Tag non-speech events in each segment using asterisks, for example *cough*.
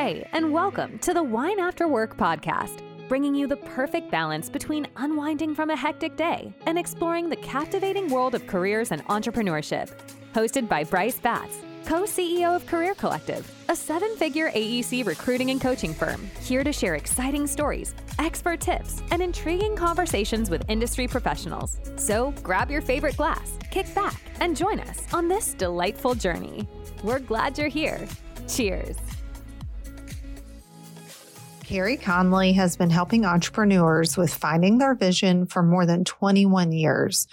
Hey, and welcome to the Wine After Work podcast, bringing you the perfect balance between unwinding from a hectic day and exploring the captivating world of careers and entrepreneurship. Hosted by Bryce Batts, co CEO of Career Collective, a seven figure AEC recruiting and coaching firm, here to share exciting stories, expert tips, and intriguing conversations with industry professionals. So grab your favorite glass, kick back, and join us on this delightful journey. We're glad you're here. Cheers. Carey Conley has been helping entrepreneurs with finding their vision for more than 21 years.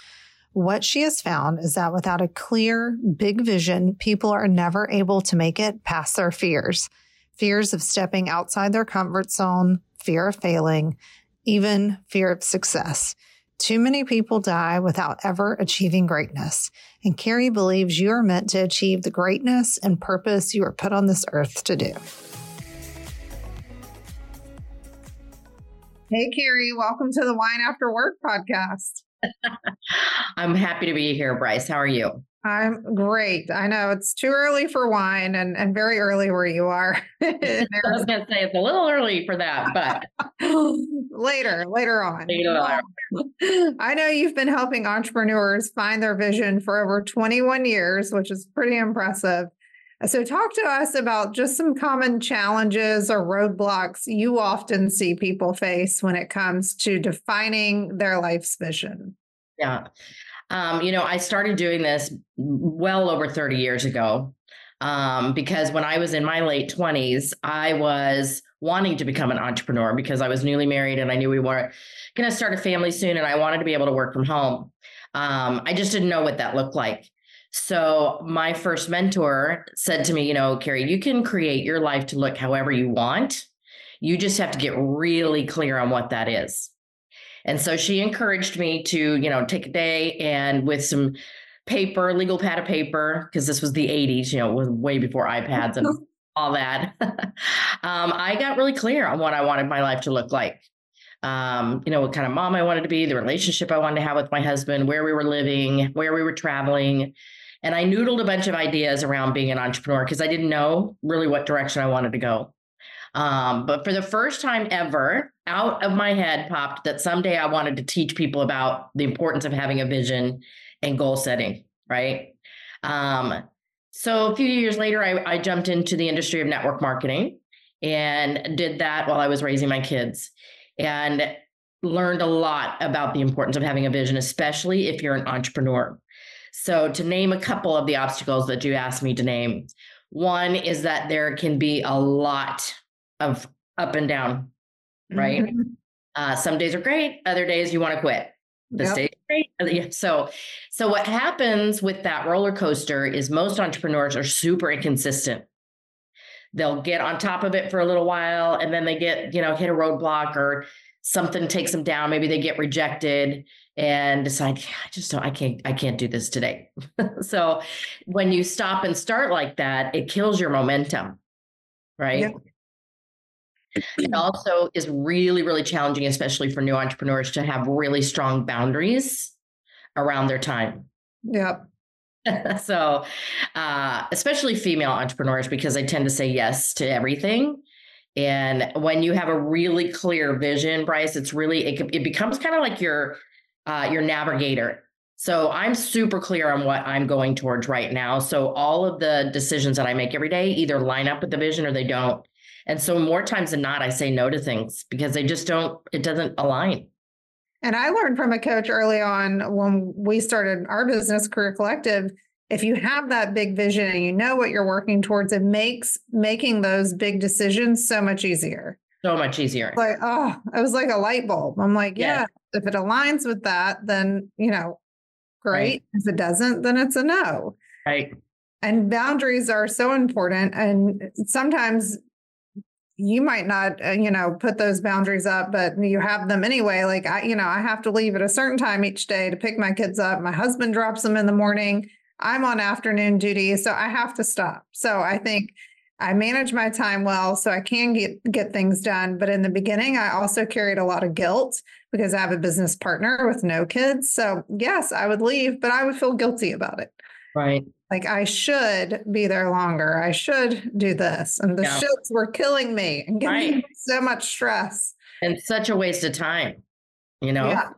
What she has found is that without a clear, big vision, people are never able to make it past their fears. Fears of stepping outside their comfort zone, fear of failing, even fear of success. Too many people die without ever achieving greatness. And Carrie believes you are meant to achieve the greatness and purpose you are put on this earth to do. Hey, Carey, welcome to the Wine After Work podcast. *laughs* I'm happy to be here, Bryce. How are you? I'm great. I know it's too early for wine and, and very early where you are. *laughs* *laughs* I was going to say it's a little early for that, but later, later on. Later on. I know you've been helping entrepreneurs find their vision for over 21 years, which is pretty impressive. So, talk to us about just some common challenges or roadblocks you often see people face when it comes to defining their life's vision. Yeah. Um, you know, I started doing this well over 30 years ago um, because when I was in my late 20s, I was wanting to become an entrepreneur because I was newly married and I knew we weren't going to start a family soon and I wanted to be able to work from home. Um, I just didn't know what that looked like. So my first mentor said to me, you know, Carey, you can create your life to look however you want. You just have to get really clear on what that is. And so she encouraged me to, you know, take a day and with some paper, legal pad of paper, because this was the 80s, you know, was way before iPads and *laughs* all that. *laughs* um, I got really clear on what I wanted my life to look like. Um, you know, what kind of mom I wanted to be, the relationship I wanted to have with my husband, where we were living, where we were traveling, and I noodled a bunch of ideas around being an entrepreneur because I didn't know really what direction I wanted to go. Um, but for the first time ever, out of my head popped that someday I wanted to teach people about the importance of having a vision and goal setting, right? Um, so a few years later, I, I jumped into the industry of network marketing and did that while I was raising my kids and learned a lot about the importance of having a vision, especially if you're an entrepreneur. So, to name a couple of the obstacles that you asked me to name, one is that there can be a lot of up and down, right? Mm-hmm. Uh, some days are great, other days you want to quit. This yep. day great. So, so what happens with that roller coaster is most entrepreneurs are super inconsistent. They'll get on top of it for a little while, and then they get you know hit a roadblock or something takes them down. Maybe they get rejected and decide, I just don't, I can't, I can't do this today. *laughs* so when you stop and start like that, it kills your momentum. Right. Yeah. It also is really, really challenging, especially for new entrepreneurs, to have really strong boundaries around their time. Yep. *laughs* so, uh, especially female entrepreneurs, because I tend to say yes to everything. And when you have a really clear vision, Bryce, it's really it, it becomes kind of like your uh, your navigator. So I'm super clear on what I'm going towards right now. So all of the decisions that I make every day either line up with the vision or they don't. And so more times than not, I say no to things because they just don't. It doesn't align. And I learned from a coach early on when we started our business, Career Collective if you have that big vision and you know what you're working towards, it makes making those big decisions so much easier. So much easier. Like, oh, it was like a light bulb. I'm like, yeah, yeah if it aligns with that, then, you know, great. Right. If it doesn't, then it's a no. Right. And boundaries are so important. And sometimes you might not, uh, you know, put those boundaries up, but you have them anyway. Like I, you know, I have to leave at a certain time each day to pick my kids up. My husband drops them in the morning. I'm on afternoon duty, so I have to stop. So I think I manage my time well so I can get get things done, but in the beginning I also carried a lot of guilt because I have a business partner with no kids. So, yes, I would leave, but I would feel guilty about it. Right. Like I should be there longer. I should do this. And the Yeah. shoulds were killing me and giving me so much stress. And such a waste of time, you know, Yeah.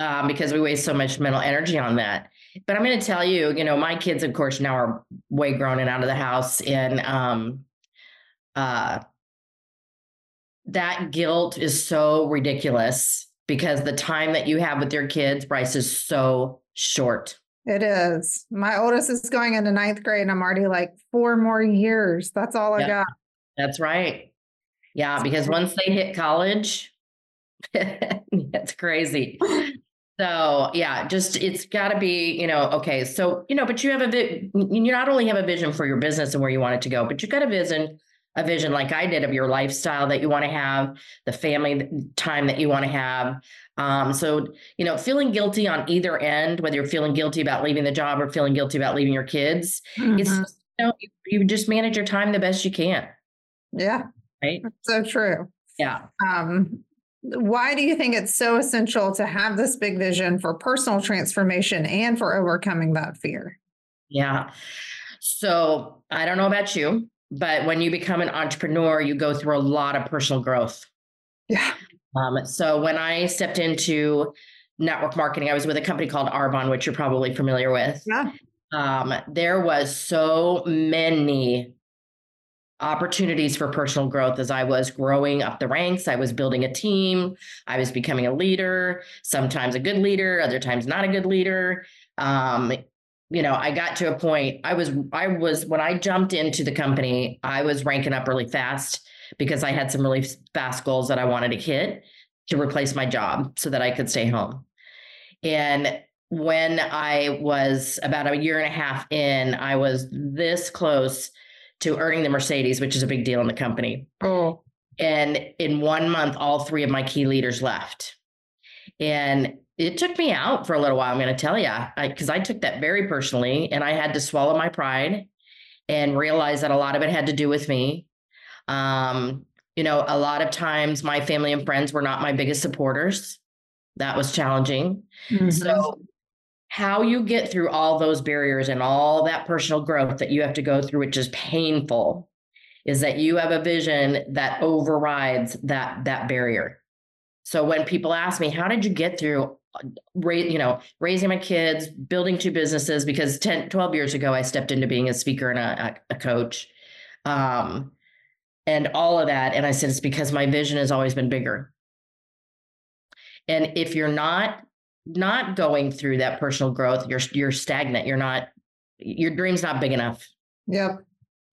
um, because we waste so much mental energy on that. But I'm going to tell you, you know, my kids, of course, now are way grown and out of the house. And um, uh, that guilt is so ridiculous because the time that you have with your kids, Bryce, is so short. It is. My oldest is going into ninth grade and I'm already like four more years. That's all I got. That's right. Yeah, because once they hit college, *laughs* it's crazy. *laughs* So yeah, just it's got to be you know okay. So you know, but you have a vi- you not only have a vision for your business and where you want it to go, but you've got a vision a vision like I did of your lifestyle that you want to have, the family time that you want to have. Um, so you know, feeling guilty on either end, whether you're feeling guilty about leaving the job or feeling guilty about leaving your kids, it's Mhm. just, you know you, you just manage your time the best you can, Yeah. right? So true. Yeah. Um, why do you think it's so essential to have this big vision for personal transformation and for overcoming that fear? Yeah. So I don't know about you, but when you become an entrepreneur, you go through a lot of personal growth. Yeah. Um, so when I stepped into network marketing, I was with a company called Arbonne, which you're probably familiar with. Yeah. Um, there was so many opportunities for personal growth as I was growing up the ranks. I was building a team. I was becoming a leader, sometimes a good leader, other times not a good leader. Um, you know, I got to a point, I was, I was, when I jumped into the company, I was ranking up really fast because I had some really fast goals that I wanted to hit to replace my job so that I could stay home. And when I was about a year and a half in, I was this close to earning the Mercedes, which is a big deal in the company. Oh, And in one month, all three of my key leaders left. And it took me out for a little while, I'm going to tell you, because I, took that very personally and I had to swallow my pride and realize that a lot of it had to do with me. Um, you know, a lot of times my family and friends were not my biggest supporters. That was challenging. mhm. So, how you get through all those barriers and all that personal growth that you have to go through, which is painful, is that you have a vision that overrides that that barrier. So when people ask me, "How did you get through?" You know, raising my kids, building two businesses, because 10, 12 years ago, I stepped into being a speaker and a, a, a coach. Um, and all of that. And I said, it's because my vision has always been bigger. And if you're not not going through that personal growth, you're you're stagnant. You're not your dream's not big enough, Yep.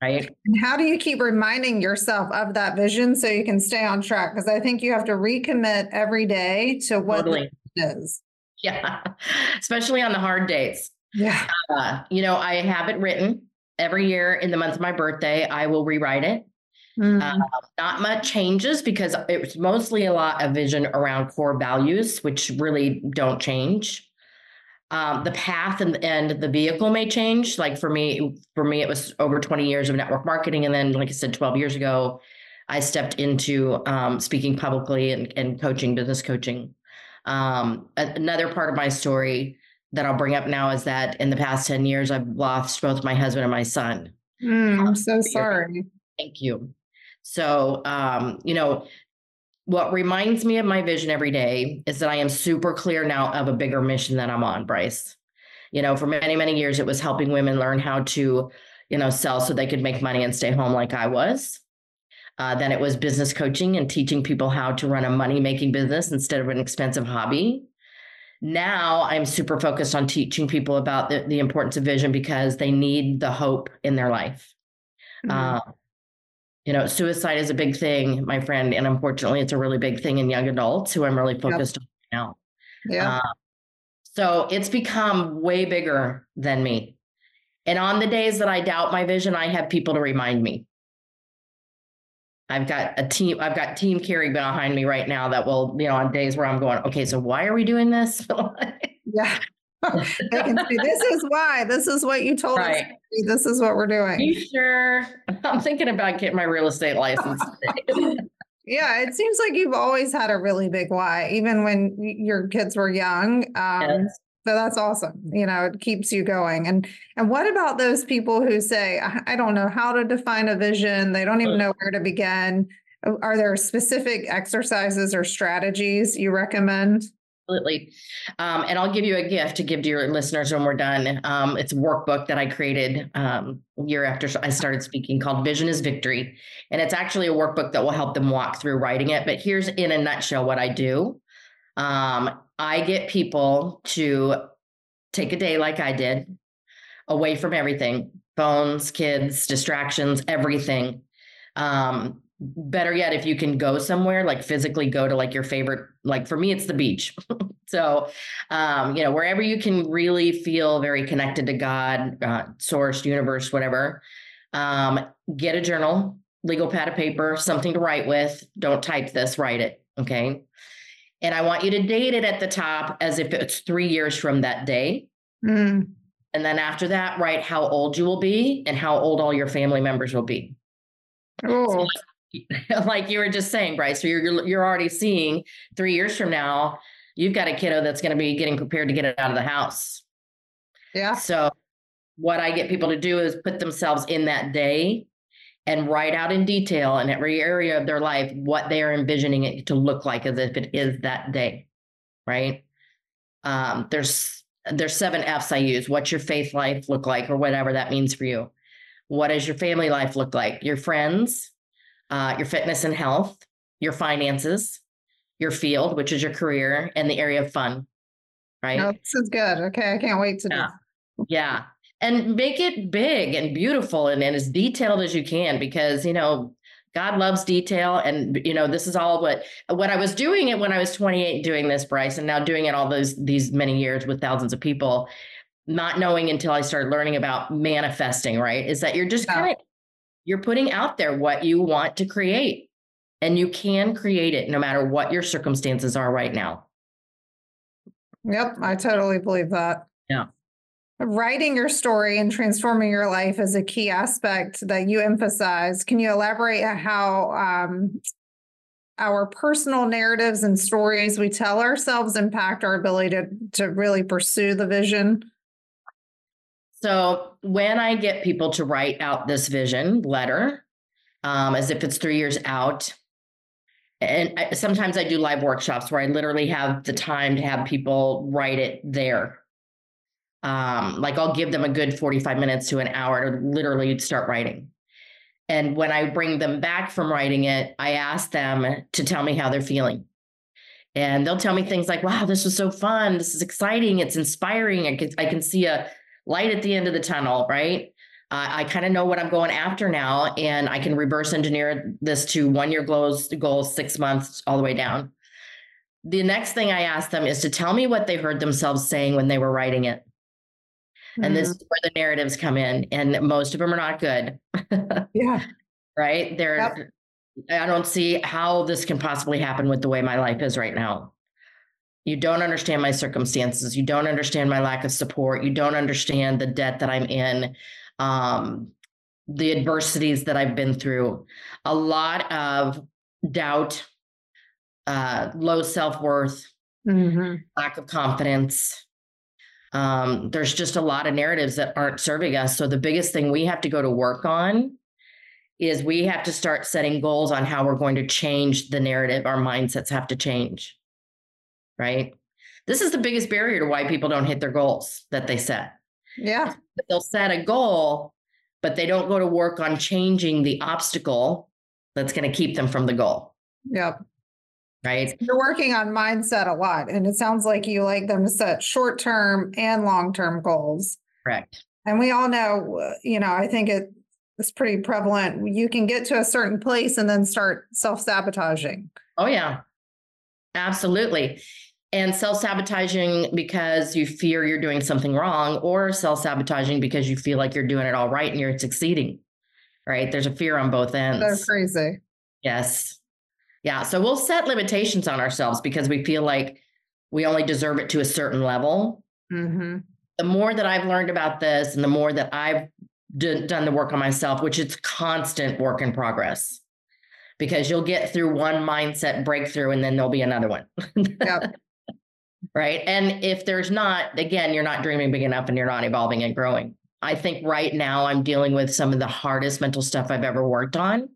right? And how do you keep reminding yourself of that vision so you can stay on track? Because I think you have to recommit every day to what Totally. it is. Yeah. *laughs* Especially on the hard days. Yeah. Uh, you know, I have it written every year in the month of my birthday. I will rewrite it. Mhm. Uh, not much changes because it's mostly a lot of vision around core values, which really don't change. Um, the path and, and the vehicle may change. Like for me, for me, it was over 20 years of network marketing. And then, like I said, 12 years ago, I stepped into um, speaking publicly and, and coaching, business coaching. Um, another part of my story that I'll bring up now is that in the past 10 years, I've lost both my husband and my son. Mm, I'm so sorry. Thank you. So, um, you know, what reminds me of my vision every day is that I am super clear now of a bigger mission that I'm on, Bryce. You know, for many, many years, it was helping women learn how to, you know, sell so they could make money and stay home like I was. Uh, then it was business coaching and teaching people how to run a money making business instead of an expensive hobby. Now I'm super focused on teaching people about the, the importance of vision because they need the hope in their life. Mhm. Uh, you know, suicide is a big thing, my friend, and unfortunately, it's a really big thing in young adults who I'm really focused on now. yeah. Uh, so it's become way bigger than me. And on the days that I doubt my vision, I have people to remind me. I've got a team, I've got team Carey behind me right now that will, you know, on days where I'm going, okay, so why are we doing this? *laughs* yeah. *laughs* they can see this is why. This is what you told us. Right. do. This is what we're doing. you sure? *laughs* I'm thinking about getting my real estate license. *laughs* Yeah, it seems like you've always had a really big why, even when your kids were young. Um, Yes. So that's awesome. You know, it keeps you going. And and what about those people who say, I don't know how to define a vision, they don't even know where to begin. Are there specific exercises or strategies you recommend? Absolutely. Um, and I'll give you a gift to give to your listeners when we're done. Um, it's a workbook that I created um, year after I started speaking called Vision is Victory. And it's actually a workbook that will help them walk through writing it. But here's in a nutshell what I do um, I get people to take a day like I did, away from everything phones, kids, distractions, everything. Um, better yet, if you can go somewhere, like physically go to like your favorite, like for me, it's the beach. *laughs* so, um, you know, wherever you can really feel very connected to God, uh, source, universe, whatever, um, get a journal, legal pad of paper, something to write with. Don't type this, write it. Okay. And I want you to date it at the top as if it's three years from that day. Mm. And then after that, write how old you will be and how old all your family members will be. Oh. So, *laughs* like you were just saying, Bryce, so you're you're already seeing three years from now, you've got a kiddo that's going to be getting prepared to get it out of the house. Yeah. So what I get people to do is put themselves in that day and write out in detail in every area of their life what they are envisioning it to look like as if it is that day right um, there's there's seven f's i use what's your faith life look like or whatever that means for you what does your family life look like your friends uh, your fitness and health your finances your field which is your career and the area of fun right? Oh, this is good. Okay i can't wait to yeah. do yeah. And make it big and beautiful and, and as detailed as you can because you know god loves detail and you know this is all what what i was doing it when i was 28 doing this bryce and now doing it all those these many years with thousands of people not knowing until i started learning about manifesting right? Is that you're just kind of you're putting out there what you want to create and you can create it no matter what your circumstances are right now yep i totally believe that yeah Writing your story and transforming your life is a key aspect that you emphasize. Can you elaborate how um, our personal narratives and stories we tell ourselves impact our ability to, to really pursue the vision? So, when I get people to write out this vision letter, um, as if it's three years out, and I, sometimes I do live workshops where I literally have the time to have people write it there um, like I'll give them a good 45 minutes to an hour to literally start writing. And when I bring them back from writing it, I ask them to tell me how they're feeling. And they'll tell me things like, wow, this was so fun. This is exciting. It's inspiring. I can, I can see a light at the end of the tunnel, right? Uh, I kind of know what I'm going after now, and I can reverse engineer this to one year goals, goals, six months, all the way down. The next thing I ask them is to tell me what they heard themselves saying when they were writing it. Mm-hmm. And this mm-hmm. is where the narratives come in, and most of them are not good. *laughs* yeah. Right. They're, yep. I don't see how this can possibly happen with the way my life is right now. You don't understand my circumstances. You don't understand my lack of support. You don't understand the debt that I'm in, um, the adversities that I've been through, a lot of doubt, uh, low self worth, mm-hmm. lack of confidence, um, there's just a lot of narratives that aren't serving us. So the biggest thing we have to go to work on is we have to start setting goals on how we're going to change the narrative. Our mindsets have to change. Right. This is the biggest barrier to why people don't hit their goals that they set. Yeah. They'll set a goal, but they don't go to work on changing the obstacle that's going to keep them from the goal. Yep right? You're working on mindset a lot, and it sounds like you like them to set short term and long term goals. Correct. And we all know, uh, you know, I think it is pretty prevalent. You can get to a certain place and then start self sabotaging. Oh, yeah. Absolutely. And self sabotaging because you fear you're doing something wrong, or self sabotaging because you feel like you're doing it all right and you're succeeding. Right. There's a fear on both ends. They're crazy. Yes. Yeah. So we'll set limitations on ourselves because we feel like we only deserve it to a certain level. Mm-hmm. The more that I've learned about this and the more that I've d- done the work on myself, which it's constant work in progress, because you'll get through one mindset breakthrough and then there'll be another one. *laughs* yep. Right? And if there's not, again, you're not dreaming big enough and you're not evolving and growing. I think right now I'm dealing with some of the hardest mental stuff I've ever worked on.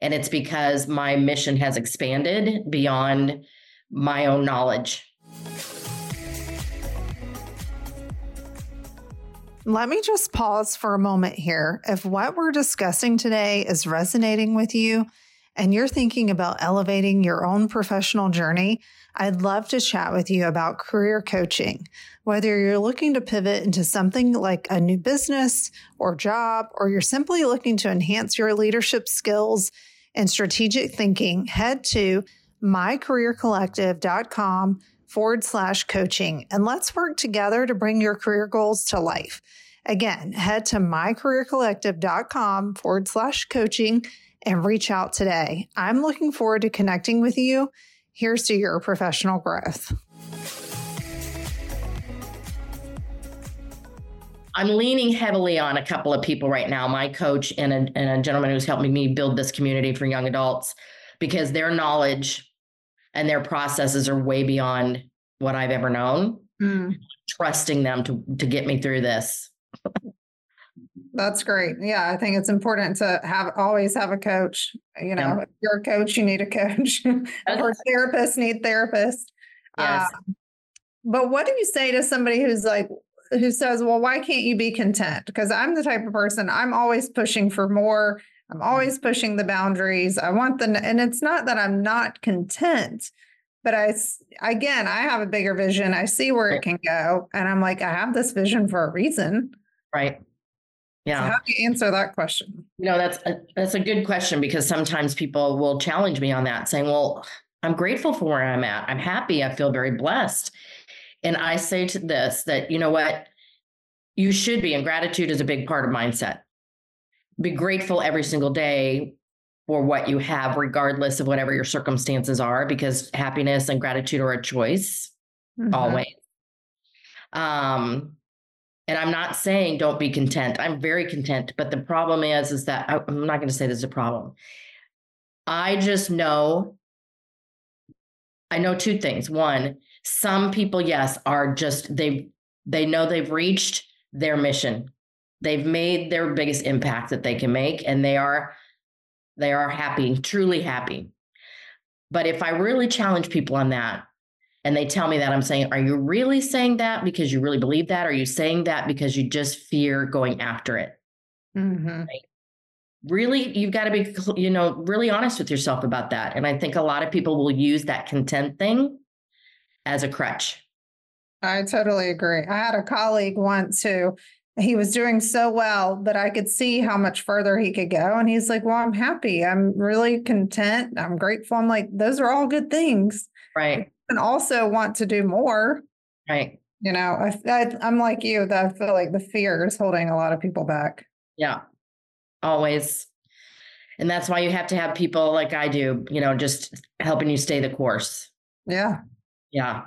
And it's because my mission has expanded beyond my own knowledge. Let me just pause for a moment here. If what we're discussing today is resonating with you and you're thinking about elevating your own professional journey, I'd love to chat with you about career coaching. Whether you're looking to pivot into something like a new business or job, or you're simply looking to enhance your leadership skills and strategic thinking, head to mycareercollective.com forward slash coaching and let's work together to bring your career goals to life. Again, head to mycareercollective.com forward slash coaching and reach out today. I'm looking forward to connecting with you Here's to your professional growth. I'm leaning heavily on a couple of people right now, my coach and a, and a gentleman who's helping me build this community for young adults, because their knowledge and their processes are way beyond what I've ever known. Mm. Trusting them to to get me through this. That's great. Yeah, I think it's important to have always have a coach. You know, yeah. if you're a coach, you need a coach. *laughs* or therapists need therapists. Yes. Um, but what do you say to somebody who's like, who says, well, why can't you be content? Because I'm the type of person, I'm always pushing for more. I'm always pushing the boundaries. I want the, and it's not that I'm not content, but I, again, I have a bigger vision. I see where it can go. And I'm like, I have this vision for a reason. Right. Yeah. So how do you answer that question? You know, that's a, that's a good question because sometimes people will challenge me on that, saying, "Well, I'm grateful for where I'm at. I'm happy. I feel very blessed." And I say to this that you know what, you should be, and gratitude is a big part of mindset. Be grateful every single day for what you have, regardless of whatever your circumstances are, because happiness and gratitude are a choice mm-hmm. always. Um, and i'm not saying don't be content. I'm very content but the problem is is that i'm not going to say there's a problem. I just know i know two things. One some people yes are just they they know they've reached their mission. They've made their biggest impact that they can make and they are they are happy truly happy. But if i really challenge people on that and they tell me that, I'm saying, Are you really saying that because you really believe that? Are you saying that because you just fear going after it? Mm-hmm. Right? Really, you've got to be, you know, really honest with yourself about that. And I think a lot of people will use that content thing as a crutch. I totally agree. I had a colleague once who he was doing so well that I could see how much further he could go. And he's like, Well, I'm happy. I'm really content. I'm grateful. I'm like, Those are all good things. Right and also want to do more. Right. You know, I, I, I'm like you, that I feel like the fear is holding a lot of people back. Yeah, always. And that's why you have to have people like I do, you know, just helping you stay the course. Yeah. Yeah.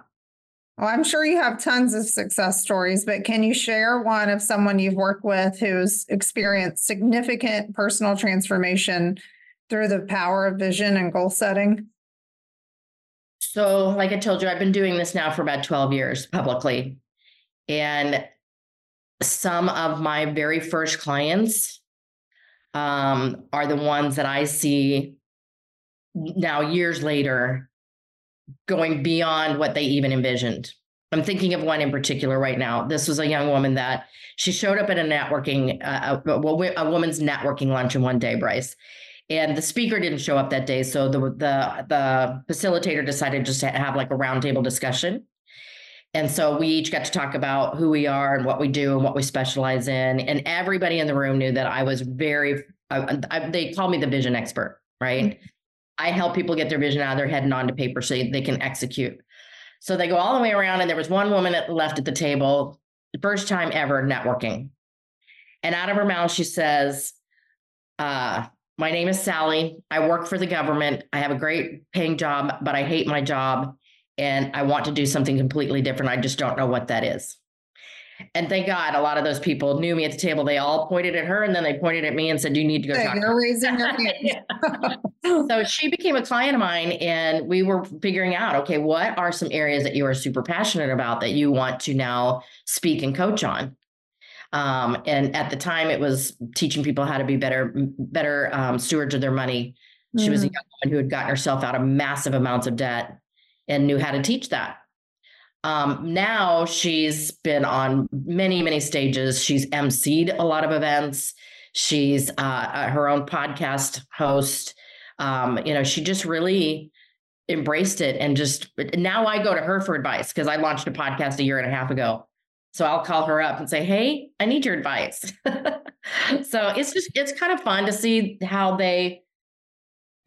Well, I'm sure you have tons of success stories, but can you share one of someone you've worked with who's experienced significant personal transformation through the power of vision and goal setting? So, like I told you, I've been doing this now for about 12 years publicly. And some of my very first clients um, are the ones that I see now, years later, going beyond what they even envisioned. I'm thinking of one in particular right now. This was a young woman that she showed up at a networking, uh, a, a, woman's networking luncheon one day, Bryce and the speaker didn't show up that day so the the the facilitator decided just to have like a roundtable discussion. And so we each got to talk about who we are and what we do and what we specialize in. And everybody in the room knew that i was very I, I, they call me the vision expert right? Mm-hmm. i help people get their vision out of their head and onto paper so they can execute. So they go all the way around and there was one woman at, left at the table first time ever networking. And out of her mouth she says uh, my name is Sally. I work for the government. I have a great paying job, but I hate my job and I want to do something completely different. I just don't know what that is. And thank God a lot of those people knew me at the table. They all pointed at her and then they pointed at me and said, You need to go Hey, talk You're raising your hand. *laughs* So she became a client of mine, and we were figuring out okay, what are some areas that you are super passionate about that you want to now speak and coach on? Um, and at the time, it was teaching people how to be better, better um, stewards of their money. She was a Mm. young woman who had gotten herself out of massive amounts of debt and knew how to teach that. Um, now she's been on many, many stages. She's emceed a lot of events. She's uh, her own podcast host. Um, you know, she just really embraced it and just now I go to her for advice because I launched a podcast a year and a half ago. So I'll call her up and say, Hey, I need your advice. *laughs* so it's just, it's kind of fun to see how they,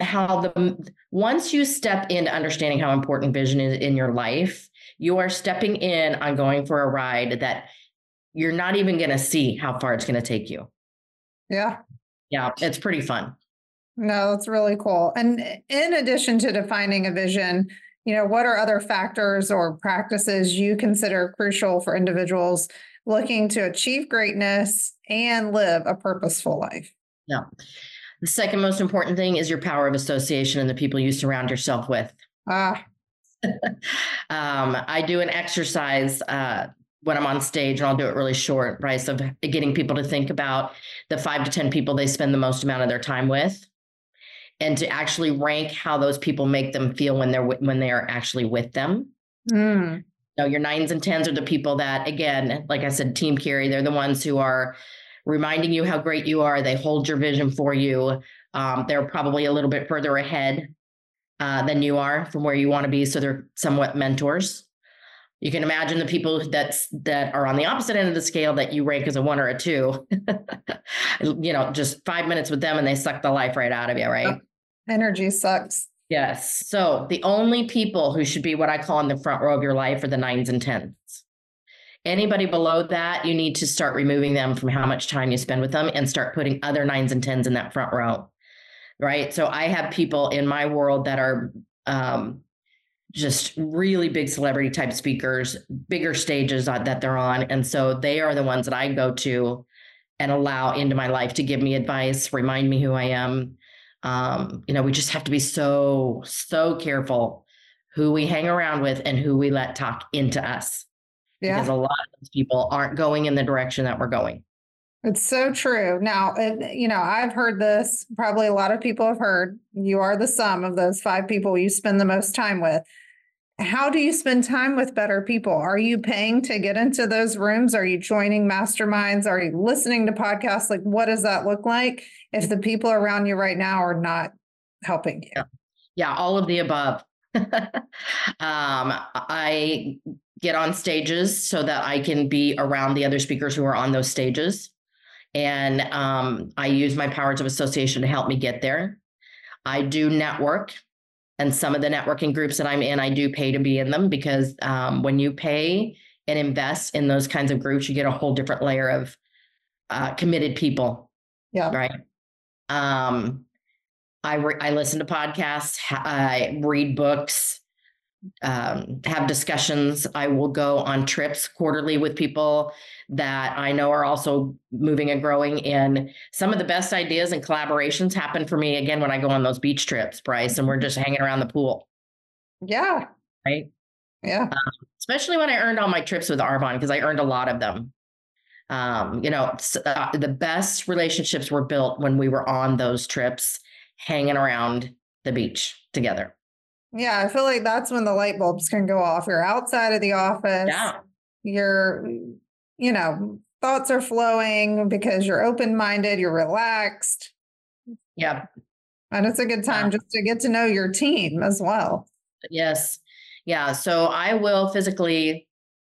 how the, once you step into understanding how important vision is in your life, you are stepping in on going for a ride that you're not even going to see how far it's going to take you. Yeah. Yeah, it's pretty fun. No, it's really cool. And in addition to defining a vision, you know, what are other factors or practices you consider crucial for individuals looking to achieve greatness and live a purposeful life? Yeah. The second most important thing is your power of association and the people you surround yourself with. Ah, *laughs* um, I do an exercise uh, when I'm on stage, and I'll do it really short, Bryce, of getting people to think about the five to 10 people they spend the most amount of their time with and to actually rank how those people make them feel when they're when they are actually with them. mm, No, your nines and tens are the people that, again, like I said, team Carey. They're the ones who are reminding you how great you are. They hold your vision for you. Um, they're probably a little bit further ahead uh, than you are from where you want to be, so they're somewhat mentors. You can imagine the people that's that are on the opposite end of the scale that you rank as a one or a two. *laughs* you know, just five minutes with them and they suck the life right out of you, right? Energy sucks. Yes. So the only people who should be what I call in the front row of your life are the nines and tens. Anybody below that, you need to start removing them from how much time you spend with them and start putting other nines and tens in that front row. Right. So I have people in my world that are um, just really big celebrity type speakers, bigger stages that that they're on. And so they are the ones that I go to and allow into my life to give me advice, remind me who I am, um, you know, we just have to be so, so careful who we hang around with and who we let talk into us because a lot of those people aren't going in the direction that we're going. it's so true. Now, it, you know, I've heard this, probably a lot of people have heard you are the sum of those five people you spend the most time with. How do you spend time with better people? Are you paying to get into those rooms? Are you joining masterminds? Are you listening to podcasts? Like, what does that look like if the people around you right now are not helping you? Yeah, all of the above. *laughs* um, I get on stages so that I can be around the other speakers who are on those stages. And um, I use my powers of association to help me get there. I do network. And some of the networking groups that I'm in, I do pay to be in them because um, when you pay and invest in those kinds of groups, you get a whole different layer of uh, committed people Yeah. right? Um, I re- I listen to podcasts, I read books, um, have discussions. I will go on trips quarterly with people that I know are also moving and growing. And some of the best ideas and collaborations happen for me again when I go on those beach trips, Bryce, and we're just hanging around the pool, Yeah. right? Yeah. especially when I earned all my trips with Arbonne because I earned a lot of them. Um, you know, uh, the best relationships were built when we were on those trips, hanging around the beach together. Yeah. I feel like that's when the light bulbs can go off. You're outside of the office. Yeah, You're, you know, thoughts are flowing because you're open minded, you're relaxed. yeah, And it's a good time Yeah. just to get to know your team as well. yes, yeah. So I will physically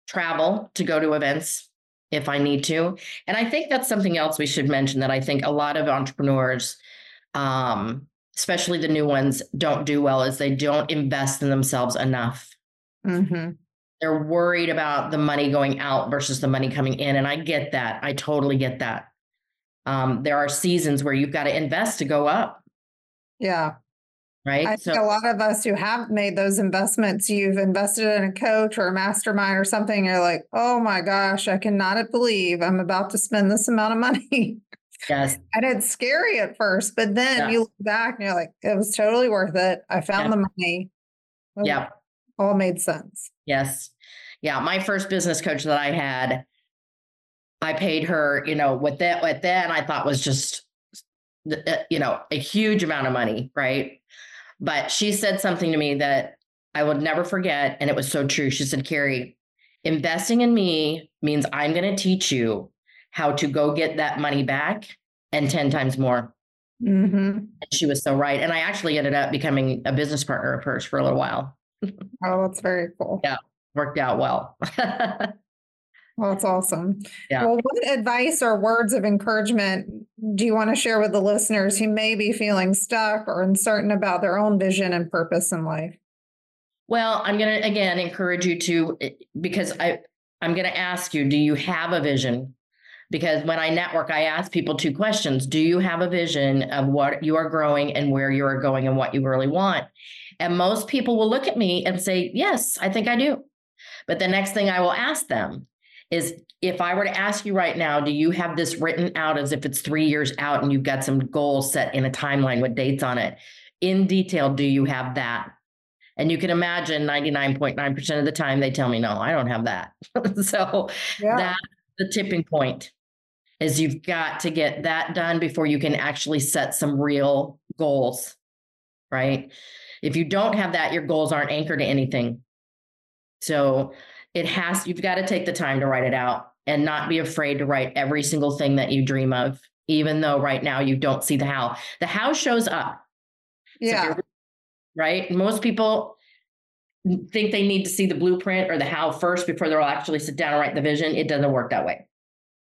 travel to go to events if I need to, and I think that's something else we should mention that I think a lot of entrepreneurs, um, especially the new ones, don't do well is they don't invest in themselves enough. hmm they're worried about the money going out versus the money coming in and i get that i totally get that um, there are seasons where you've got to invest to go up Yeah. right? I think a lot of us who have made those investments, you've invested in a coach or a mastermind or something. You're like, oh my gosh, I cannot believe I'm about to spend this amount of money. *laughs* Yes. and it's scary at first, but then you look back and you're like, it was totally worth it. I found Yeah. the money. Yeah. All made sense. Yes. Yeah. My first business coach that I had, I paid her, you know, what that, what then I thought was just, uh, you know, a huge amount of money. Right. But she said something to me that I would never forget. And it was so true. She said, Carey, investing in me means I'm going to teach you how to go get that money back and 10 times more. hmm And she was so right. And I actually ended up becoming a business partner of hers for a little while. *laughs* Oh, that's very cool. Yeah. Worked out well. *laughs* Well, that's awesome. Yeah. Well, what advice or words of encouragement do you want to share with the listeners who may be feeling stuck or uncertain about their own vision and purpose in life? Well, I'm going to again encourage you to eh, because I I'm going to ask you, do you have a vision? Because when I network, I ask people two questions. Do you have a vision of what you are growing and where you are going and what you really want? And most people will look at me and say, "Yes, I think I do." But the next thing I will ask them is if I were to ask you right now, do you have this written out as if it's 3 years out and you've got some goals set in a timeline with dates on it? In detail, do you have that? And you can imagine 99.9% of the time they tell me, no, I don't have that. *laughs* so Yeah. that's the tipping point is you've got to get that done before you can actually set some real goals, right? If you don't have that, your goals aren't anchored to anything. So it has, you've got to take the time to write it out and not be afraid to write every single thing that you dream of, even though right now you don't see the how. The how shows up. Yeah. you're- right? Most people think they need to see the blueprint or the how first before they'll actually sit down and write the vision. It doesn't work that way.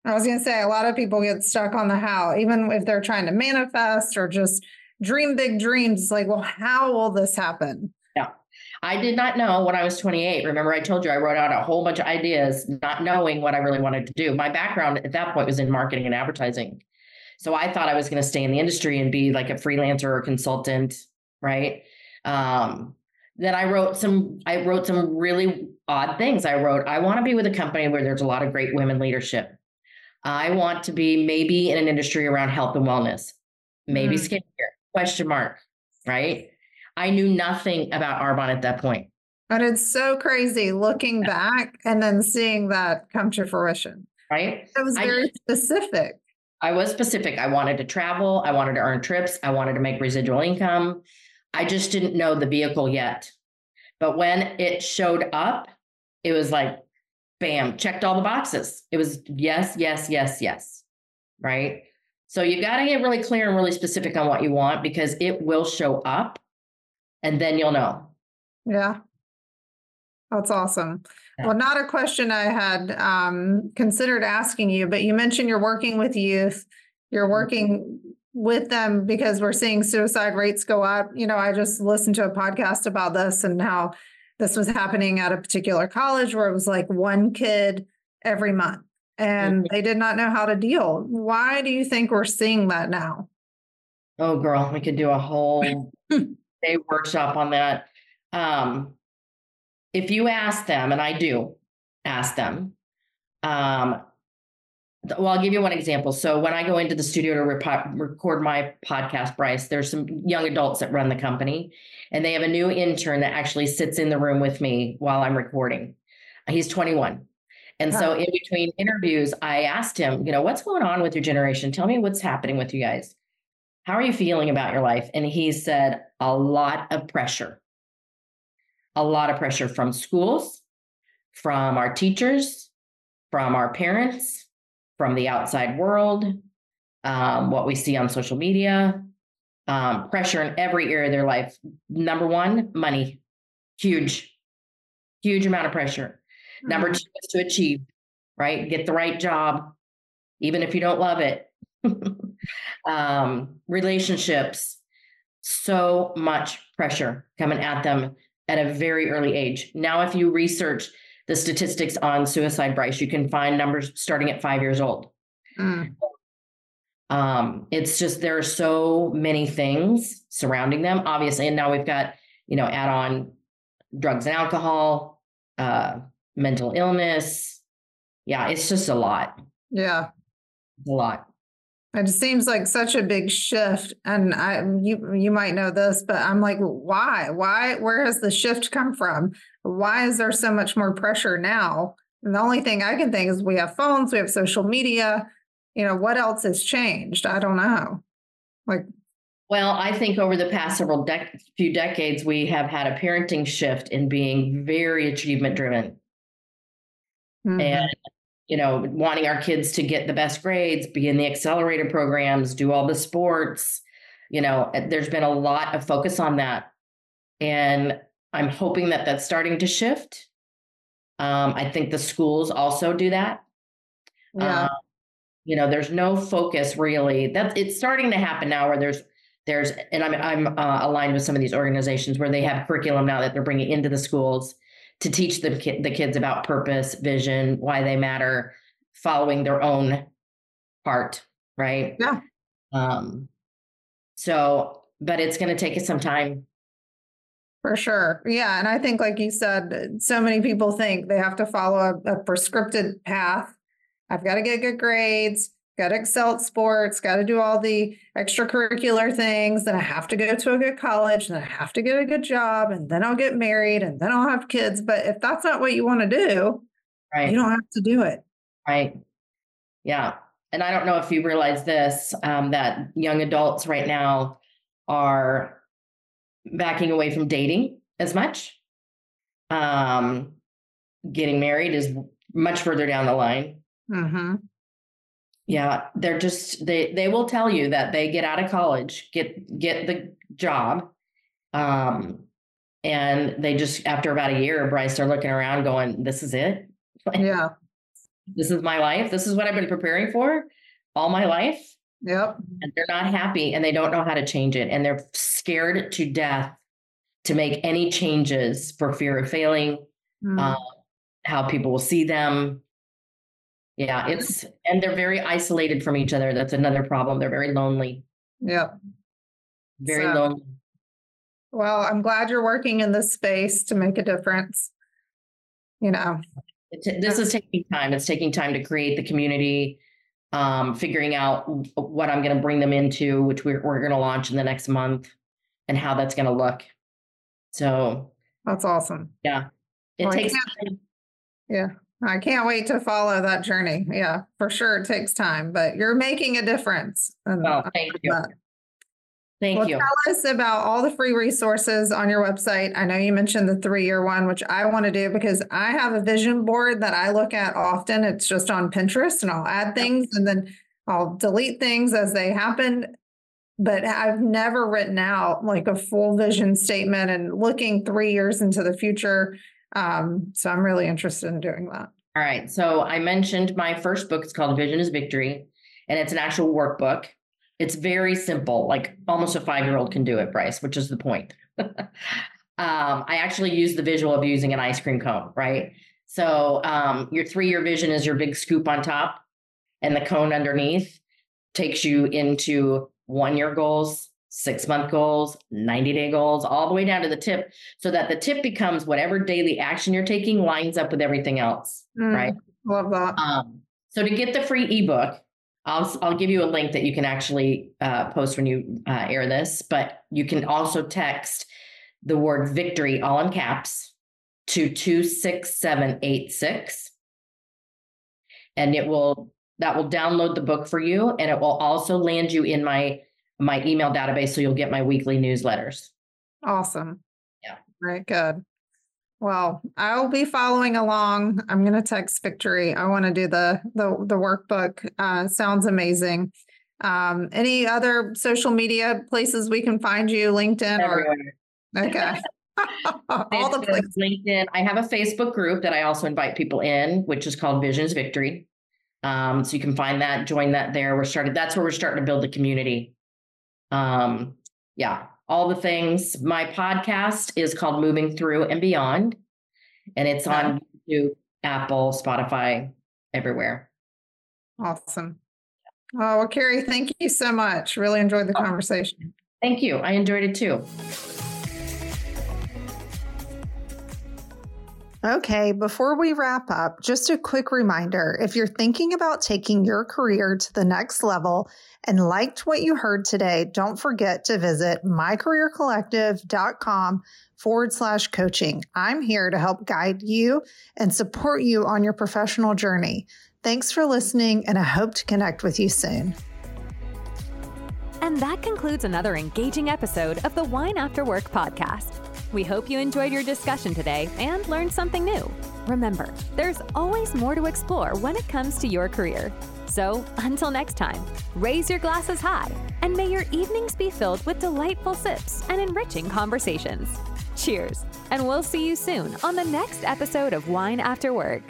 I was going to say a lot of people get stuck on the how, even if they're trying to manifest or just dream big dreams. It's like, well, how will this happen? Yeah. I did not know when I was 28. Remember, I told you I wrote out a whole bunch of ideas, not knowing what I really wanted to do. My background at that point was in marketing and advertising. So I thought I was going to stay in the industry and be like a freelancer or consultant, right? Um, then I wrote some, I wrote some really odd things. I wrote, I want to be with a company where there's a lot of great women leadership. I want to be maybe in an industry around health and wellness, maybe Mm. skincare, question mark, right? I knew nothing about Arbonne at that point. And it's so crazy looking back and then seeing that come to fruition. right? It was I very specific. I was specific. I wanted to travel. I wanted to earn trips. I wanted to make residual income. I just didn't know the vehicle yet. But when it showed up, it was like, bam, checked all the boxes. It was yes, yes, yes, yes. Right. So you got to get really clear and really specific on what you want because it will show up and then you'll know. Yeah. That's awesome. Yeah. Well, not a question I had um, considered asking you, but you mentioned you're working with youth. You're Mm-hmm. working with them because we're seeing suicide rates go up. You know, I just listened to a podcast about this and how this was happening at a particular college where it was like one kid every month and Mhm. they did not know how to deal. Why do you think we're seeing that now? Oh, girl, we could do a whole *laughs* day workshop on that. Um, if you ask them, and I do ask them, um, well, I'll give you one example. So when I go into the studio to repo- record my podcast, Bryce, there's some young adults that run the company, and they have a new intern that actually sits in the room with me while I'm recording. He's 21. And so in between interviews, I asked him, you know, what's going on with your generation? Tell me what's happening with you guys. How are you feeling about your life? And he said, a lot of pressure. A lot of pressure from schools, from our teachers, from our parents, from the outside world, um, what we see on social media, um, pressure in every area of their life. Number one, money. Huge, huge amount of pressure. Number Mm-hmm. two is to achieve, right? Get the right job, even if you don't love it. *laughs* um, relationships, so much pressure coming at them at a very early age. Now, if you research the statistics on suicide, Bryce, you can find numbers starting at five years old. Mm. Um, it's just there are so many things surrounding them, obviously. And now we've got, you know, add on drugs and alcohol, uh, mental illness. Yeah, it's just a lot. Yeah. A lot. It seems like such a big shift. And I you you might know this, but I'm like, why? Why where has the shift come from? Why is there so much more pressure now? And the only thing I can think is we have phones, we have social media. You know, what else has changed? I don't know. Like well, I think over the past several dec- few decades, we have had a parenting shift in being very achievement driven. Mm-hmm. And you know, wanting our kids to get the best grades, be in the accelerator programs, do all the sports. You know, eh, there's been a lot of focus on that. And I'm hoping that that's starting to shift. Um, I think the schools also do that. Yeah. Um, you know, there's no focus really. That it's starting to happen now where there's there's and I'm I'm uh, aligned with some of these organizations where they have curriculum now that they're bringing into the schools to teach the, ki- the kids about purpose, vision, why they matter, following their own heart, right? Yeah. Um, so, but it's going to take us some time. For sure. Yeah. And I think, like you said, so many people think they have to follow a, a prescripted path. I've got to get good grades got to excel at sports, got to do all the extracurricular things. Then I have to go to a good college, and I have to get a good job, and then I'll get married, and then I'll have kids. But if that's not what you want to do, right. you don't have to do it. Right. Yeah. And I don't know if you realize this um, that young adults right now are backing away from dating as much. Um, getting married is much further down the line. Mm-hmm. Yeah, they're just they they will tell you that they get out of college, get get the job, um, and they just after about a year, Bryce, are looking around, going, "This is it. *laughs* Yeah, this is my life. This is what I've been preparing for all my life." Yep. And they're not happy, and they don't know how to change it, and they're scared to death to make any changes for fear of failing, mm. uh, how people will see them, yeah, it's and they're very isolated from each other. That's another problem. They're very lonely. Yeah. Very so, lonely. Well, I'm glad you're working in this space to make a difference. You know, it, this is taking time. It's taking time to create the community, um, figuring out what I'm going to bring them into, which we're, we're going to launch in the next month, and how that's going to look. So that's awesome. Yeah. It well, takes time. Yeah. I can't wait to follow that journey. Yeah, for sure. It takes time, but you're making a difference. Oh, thank you. Thank well, you. Tell us about all the free resources on your website. I know you mentioned the three year one, which I want to do because I have a vision board that I look at often. It's just on Pinterest and I'll add things and then I'll delete things as they happen. But I've never written out like a full vision statement and looking three years into the future um, so I'm really interested in doing that. All right. So I mentioned my first book. It's called Vision is Victory, and it's an actual workbook. It's very simple, like almost a five year old can do it, Bryce, which is the point. *laughs* um, I actually use the visual of using an ice cream cone, right? So um, your three year vision is your big scoop on top, and the cone underneath takes you into one year goals, six month goals, 90 day goals, all the way down to the tip, so that the tip becomes whatever daily action you're taking lines up with everything else. Mm, right. Love that. Um, so to get the free ebook, I'll, I'll give you a link that you can actually uh, post when you uh, air this, but you can also text the word victory all in caps to 26786 and it will that will download the book for you and it will also land you in my my email database so you'll get my weekly newsletters. Awesome. Yeah. Very good. Well, I'll be following along. I'm going to text Victory. I want to do the the the workbook. Uh, sounds amazing. Um, any other social media places we can find you? LinkedIn Everywhere. or okay. *laughs* *laughs* All the places. LinkedIn. I have a Facebook group that I also invite people in, which is called Visions Victory. Um, so you can find that, join that there. We're started. That's where we're starting to build the community. Um, yeah, all the things. My podcast is called Moving Through and Beyond, and it's on YouTube, Apple, Spotify, everywhere. Awesome. Oh, well, Carey, thank you so much. Really enjoyed the oh, conversation. Thank you. I enjoyed it too. Okay, before we wrap up, just a quick reminder if you're thinking about taking your career to the next level and liked what you heard today, don't forget to visit mycareercollective.com forward slash coaching. I'm here to help guide you and support you on your professional journey. Thanks for listening, and I hope to connect with you soon. And that concludes another engaging episode of the Wine After Work podcast. We hope you enjoyed your discussion today and learned something new. Remember, there's always more to explore when it comes to your career. So, until next time, raise your glasses high and may your evenings be filled with delightful sips and enriching conversations. Cheers, and we'll see you soon on the next episode of Wine After Work.